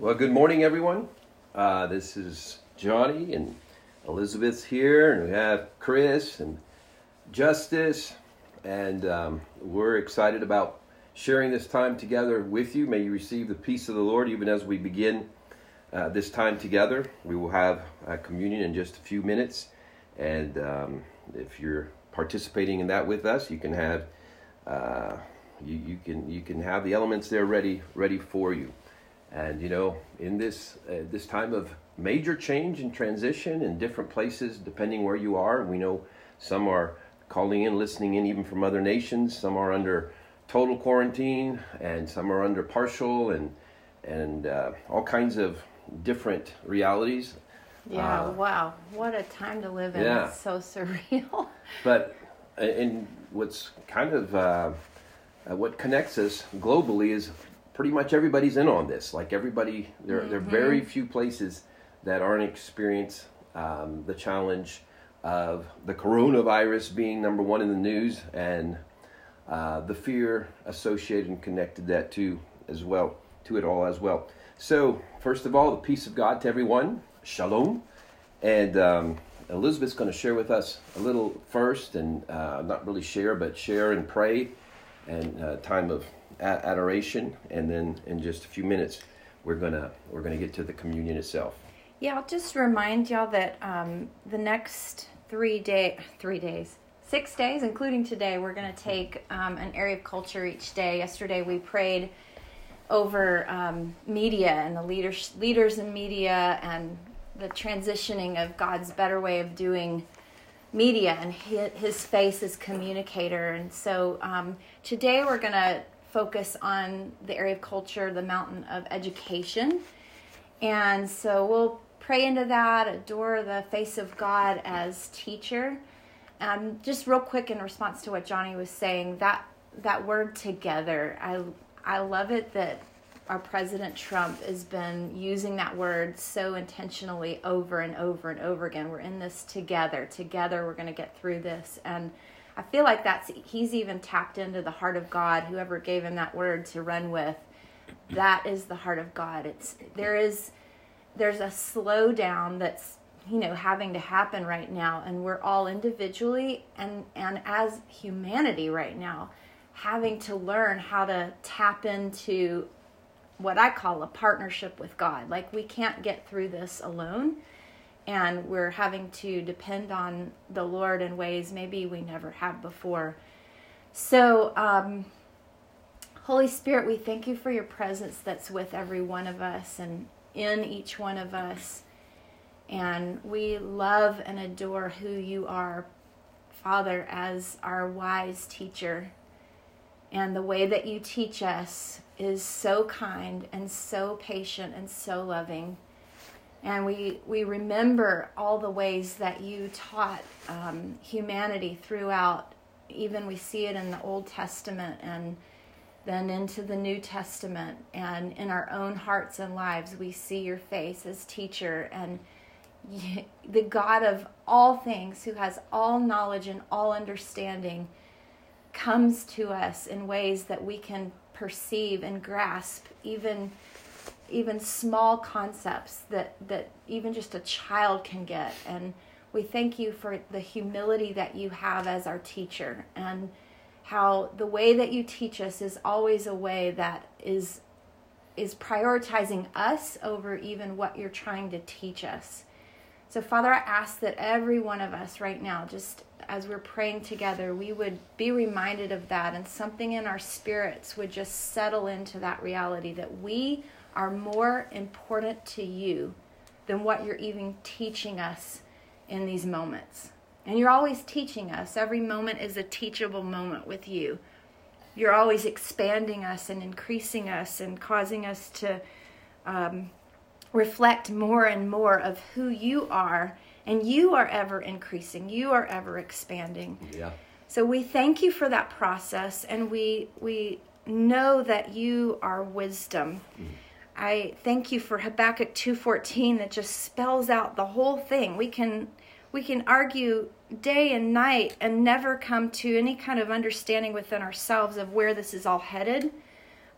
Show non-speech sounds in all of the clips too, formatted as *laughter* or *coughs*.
Well, good morning, everyone. Uh, this is Johnny and Elizabeth's here, and we have Chris and Justice, and um, we're excited about sharing this time together with you. May you receive the peace of the Lord even as we begin uh, this time together. We will have uh, communion in just a few minutes, and um, if you're participating in that with us, you can have uh, you, you can you can have the elements there ready ready for you. And you know, in this uh, this time of major change and transition in different places, depending where you are, we know some are calling in, listening in, even from other nations. Some are under total quarantine, and some are under partial, and and uh, all kinds of different realities. Yeah, uh, wow. What a time to live in. Yeah. It's so *laughs* surreal. but, and what's kind of uh, uh, what connects us globally is pretty much everybody's in on this. Like everybody, there, mm-hmm. there are very few places that aren't experience um, the challenge of the coronavirus being number one in the news and uh, the fear associated and connected that to as well to it all as well. So first of all, the peace of God to everyone, shalom, and um, Elizabeth's going to share with us a little first, and uh, not really share, but share and pray, and uh, time of adoration, and then in just a few minutes, we're gonna we're gonna get to the communion itself. Yeah, I'll just remind y'all that um, the next three day three days, six days, including today, we're gonna take um, an area of culture each day. Yesterday we prayed over um, media and the leaders leaders in media and the transitioning of God's better way of doing media and his face as communicator. And so um, today we're going to focus on the area of culture, the mountain of education. And so we'll pray into that, adore the face of God as teacher. Um, just real quick in response to what Johnny was saying, that that word together, I I love it that our President Trump has been using that word so intentionally over and over and over again. We're in this together. Together, we're going to get through this. And I feel like that's he's even tapped into the heart of God. Whoever gave him that word to run with, that is the heart of God. It's there is there's a slowdown that's you know having to happen right now, and we're all individually and and as humanity right now having to learn how to tap into what I call a partnership with God. Like we can't get through this alone, and we're having to depend on the Lord in ways maybe we never have before. So, um, Holy Spirit, we thank you for your presence that's with every one of us and in each one of us. And we love and adore who you are, Father, as our wise teacher. And the way that you teach us is so kind and so patient and so loving. And we, we remember all the ways that you taught um, humanity throughout. Even we see it in the Old Testament and then into the New Testament. And in our own hearts and lives, we see your face as teacher and the God of all things, who has all knowledge and all understanding, comes to us in ways that we can perceive and grasp even even small concepts that that even just a child can get and we thank you for the humility that you have as our teacher and how the way that you teach us is always a way that is is prioritizing us over even what you're trying to teach us. So Father, I ask that every one of us right now just as we're praying together, we would be reminded of that and something in our spirits would just settle into that reality that we are more important to you than what you're even teaching us in these moments. And you're always teaching us. Every moment is a teachable moment with you. You're always expanding us and increasing us and causing us to um, reflect more and more of who you are and you are ever increasing you are ever expanding yeah so we thank you for that process and we we know that you are wisdom mm. I thank you for habakkuk 2.14 that just spells out the whole thing we can we can argue day and night and never come to any kind of understanding within ourselves of where this is all headed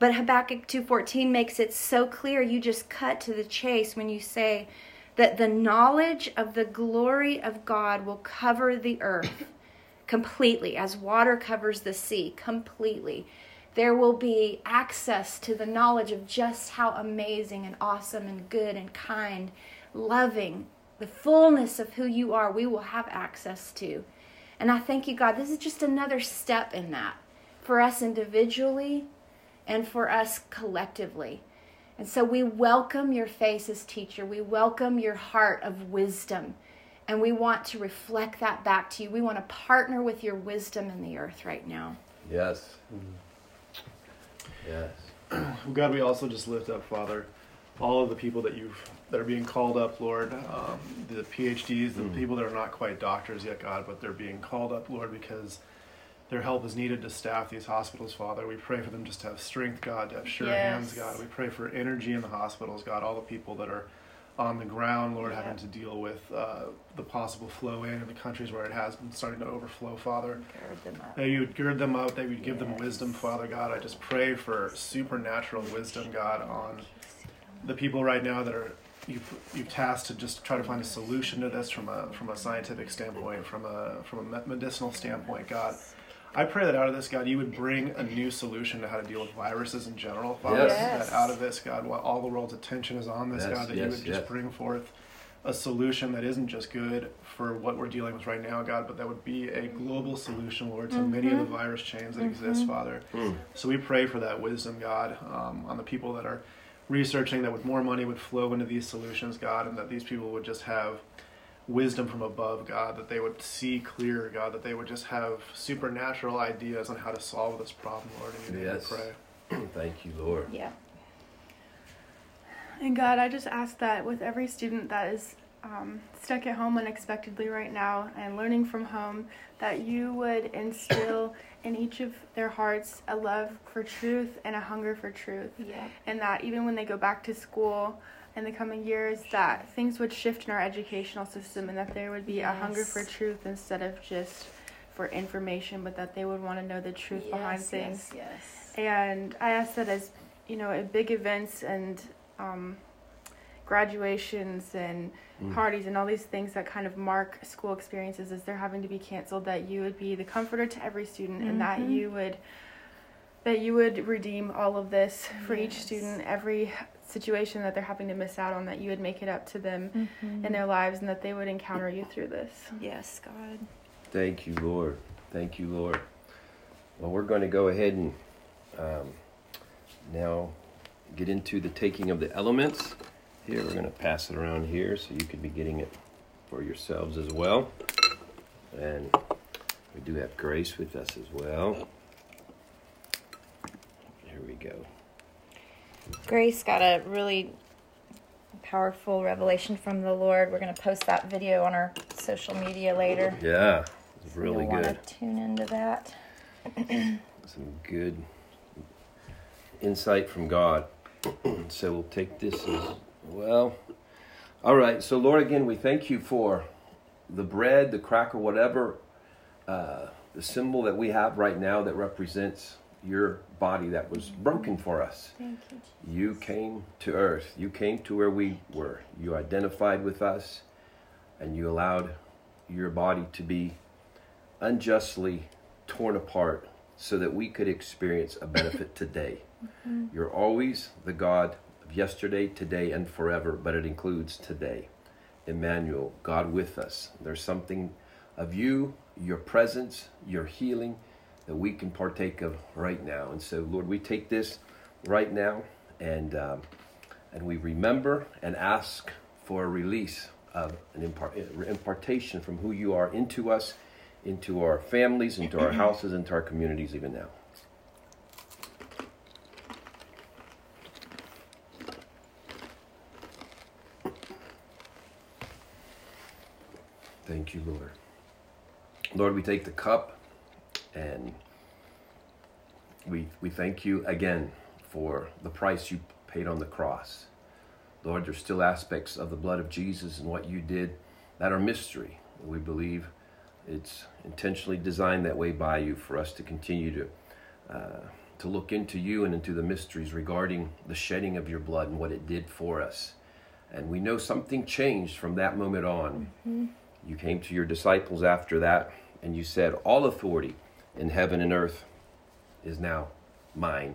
But Habakkuk 2:14 makes it so clear. You just cut to the chase when you say that the knowledge of the glory of God will cover the earth completely as water covers the sea completely. There will be access to the knowledge of just how amazing and awesome and good and kind, loving, the fullness of who you are, we will have access to. And I thank you, God. This is just another step in that for us individually and for us collectively. And so we welcome your face as teacher. We welcome your heart of wisdom. And we want to reflect that back to you. We want to partner with your wisdom in the earth right now. Yes. Mm-hmm. Yes. *clears throat* God, we also just lift up, Father, all of the people that you've that are being called up, Lord, um, the PhDs, the mm. people that are not quite doctors yet, God, but they're being called up, Lord, because their help is needed to staff these hospitals, Father. We pray for them just to have strength, God, to have sure yes. hands, God. We pray for energy in the hospitals, God, all the people that are on the ground, Lord, having to deal with uh, the possible flow in in the countries where it has been starting to overflow, Father. That you would gird them up, that you would give yes. them wisdom, Father God. I just pray for supernatural wisdom, God, on the people right now that are you've, you've tasked to just try to find a solution to this from a from a scientific standpoint, from a from a medicinal standpoint, God. I pray that out of this, God, you would bring a new solution to how to deal with viruses in general, Father. Yes. That out of this, God, while all the world's attention is on this, yes, God, that yes, you would just bring forth a solution that isn't just good for what we're dealing with right now, God, but that would be a global solution, Lord, to mm-hmm. many of the virus chains that mm-hmm. exist, Father. Mm. So we pray for that wisdom, God, um, on the people that are researching that with more money would flow into these solutions, God, and that these people would just have wisdom from above, God, that they would see clear, God, that they would just have supernatural ideas on how to solve this problem, Lord. In your yes. name pray. *clears throat* Thank you, Lord. Yeah. And God, I just ask that with every student that is um, stuck at home unexpectedly right now and learning from home, that you would instill *coughs* in each of their hearts a love for truth and a hunger for truth. Yeah. And that even when they go back to school, in the coming years that things would shift in our educational system and that there would be yes. a hunger for truth instead of just for information, but that they would want to know the truth yes, behind things. Yes, yes. And I ask that as you know, at big events and um, graduations and mm. parties and all these things that kind of mark school experiences as they're having to be canceled, that you would be the comforter to every student mm-hmm. and that mm-hmm. you would that you would redeem all of this for yes. each student every situation that they're having to miss out on that you would make it up to them mm-hmm. in their lives and that they would encounter you through this. Yes, God. Thank you, Lord. Thank you, Lord. Well, we're going to go ahead and um, now get into the taking of the elements. Here, we're going to pass it around here so you can be getting it for yourselves as well. And we do have Grace with us as well. Go. Grace got a really powerful revelation from the Lord. We're going to post that video on our social media later. Yeah, it's really You'll good. Want to tune into that. *clears throat* Some good insight from God. *clears throat* so we'll take this as well. All right. So Lord, again, we thank you for the bread, the cracker, whatever uh, the symbol that we have right now that represents your body that was broken for us. You, you, came to earth. You came to where we were. You identified with us and you allowed your body to be unjustly torn apart so that we could experience a benefit today. Mm-hmm. You're always the God of yesterday, today, and forever, but it includes today. Emmanuel, God with us. There's something of you, your presence, your healing that we can partake of right now. And so, Lord, we take this right now and um, and we remember and ask for a release of an impart- impartation from who you are into us, into our families, into our *clears throat* houses, into our communities, even now. Thank you, Lord. Lord, we take the cup and we, we thank you again for the price you paid on the cross. Lord, there's still aspects of the blood of Jesus and what you did that are mystery. We believe it's intentionally designed that way by you for us to continue to uh, to look into you and into the mysteries regarding the shedding of your blood and what it did for us. And we know something changed from that moment on. Mm-hmm. You came to your disciples after that and you said, All authority in heaven and earth is now mine,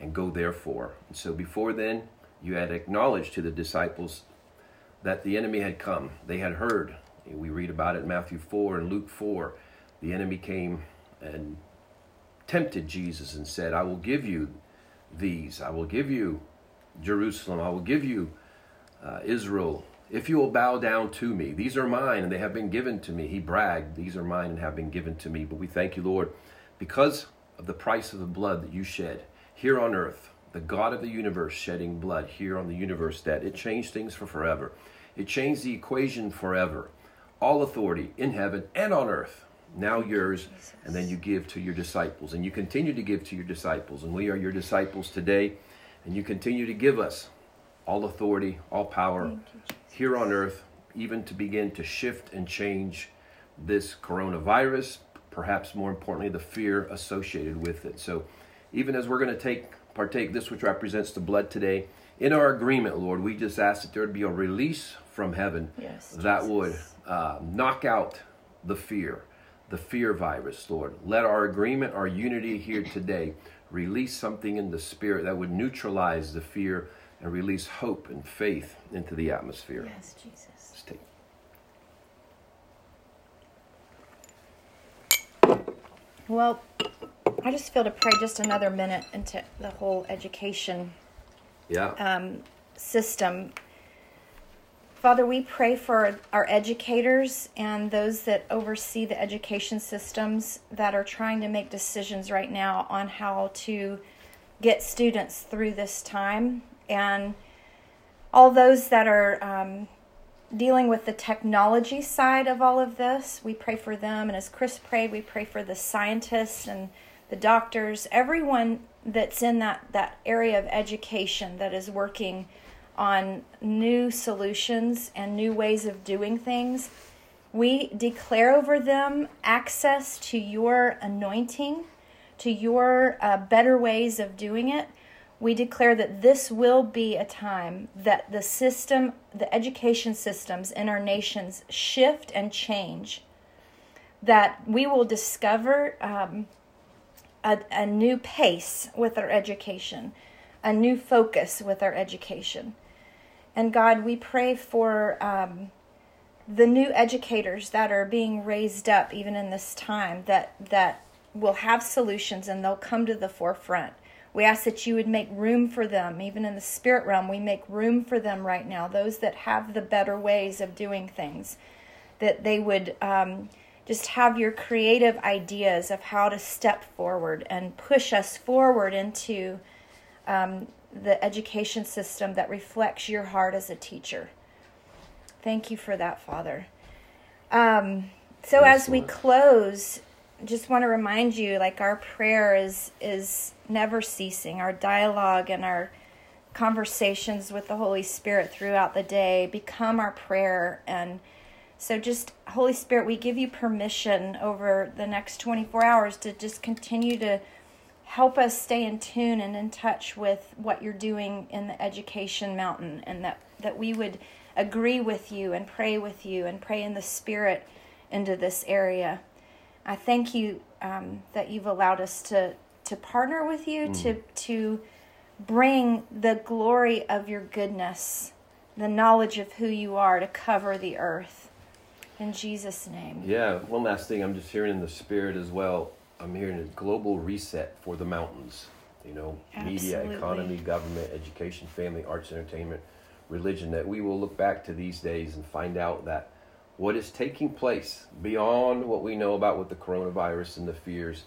and go therefore. And so before then, you had acknowledged to the disciples that the enemy had come. They had heard. We read about it in Matthew 4 and Luke 4. The enemy came and tempted Jesus and said, I will give you these. I will give you Jerusalem. I will give you uh, Israel if you will bow down to me. These are mine and they have been given to me. He bragged, These are mine and have been given to me. But we thank you, Lord, because of the price of the blood that you shed here on earth, the God of the universe shedding blood here on the universe, that it changed things for forever. It changed the equation forever. All authority in heaven and on earth, now yours, and then you give to your disciples. And you continue to give to your disciples. And we are your disciples today. And you continue to give us all authority, all power here on earth, even to begin to shift and change this coronavirus, perhaps more importantly, the fear associated with it. So, even as we're going to take partake this which represents the blood today, in our agreement, Lord, we just ask that there would be a release from heaven yes, that Jesus. would uh, knock out the fear, the fear virus, Lord. Let our agreement, our unity here today, release something in the spirit that would neutralize the fear and release hope and faith into the atmosphere. Yes, Jesus. Let's take. Well, I just feel to pray just another minute into the whole education yeah. um, system. Father, we pray for our educators and those that oversee the education systems that are trying to make decisions right now on how to get students through this time and all those that are um, dealing with the technology side of all of this. We pray for them. And as Chris prayed, we pray for the scientists and the doctors, everyone that's in that, that area of education that is working on new solutions and new ways of doing things. We declare over them access to your anointing, to your uh, better ways of doing it we declare that this will be a time that the system, the education systems in our nations shift and change. That we will discover um, a, a new pace with our education, a new focus with our education. And God, we pray for um, the new educators that are being raised up even in this time that that will have solutions and they'll come to the forefront we ask that you would make room for them, even in the spirit realm. We make room for them right now, those that have the better ways of doing things, that they would um, just have your creative ideas of how to step forward and push us forward into um, the education system that reflects your heart as a teacher. Thank you for that, Father. Um, so Excellent. as we close, just want to remind you like our prayer is is never ceasing. Our dialogue and our conversations with the holy spirit throughout the day become our prayer. And so just holy spirit we give you permission over the next 24 hours to just continue to help us stay in tune and in touch with what you're doing in the education mountain and that that we would agree with you and pray with you and pray in the spirit into this area I thank you um, that you've allowed us to to partner with you mm. to to bring the glory of your goodness, the knowledge of who you are to cover the earth. In Jesus' name. Yeah. One last thing, I'm just hearing in the spirit as well. I'm hearing a global reset for the mountains. You know, Absolutely. media, economy, government, education, family, arts, entertainment, religion. That we will look back to these days and find out that what is taking place beyond what we know about with the coronavirus and the fears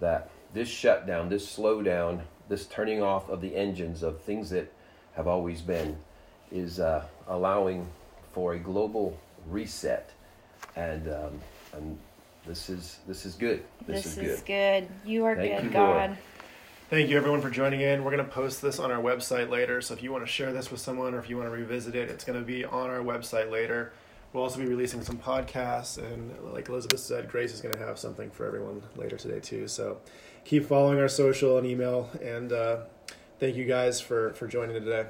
that this shutdown, this slowdown, this turning off of the engines of things that have always been is uh, allowing for a global reset. And, um, and this is this is good. This, this is, is good. good. You are Thank good, you, God. Lord. Thank you everyone for joining in. We're going to post this on our website later. So if you want to share this with someone or if you want to revisit it, it's going to be on our website later. We'll also be releasing some podcasts, and like Elizabeth said, Grace is going to have something for everyone later today too. So, keep following our social and email. And uh, thank you guys for for joining today.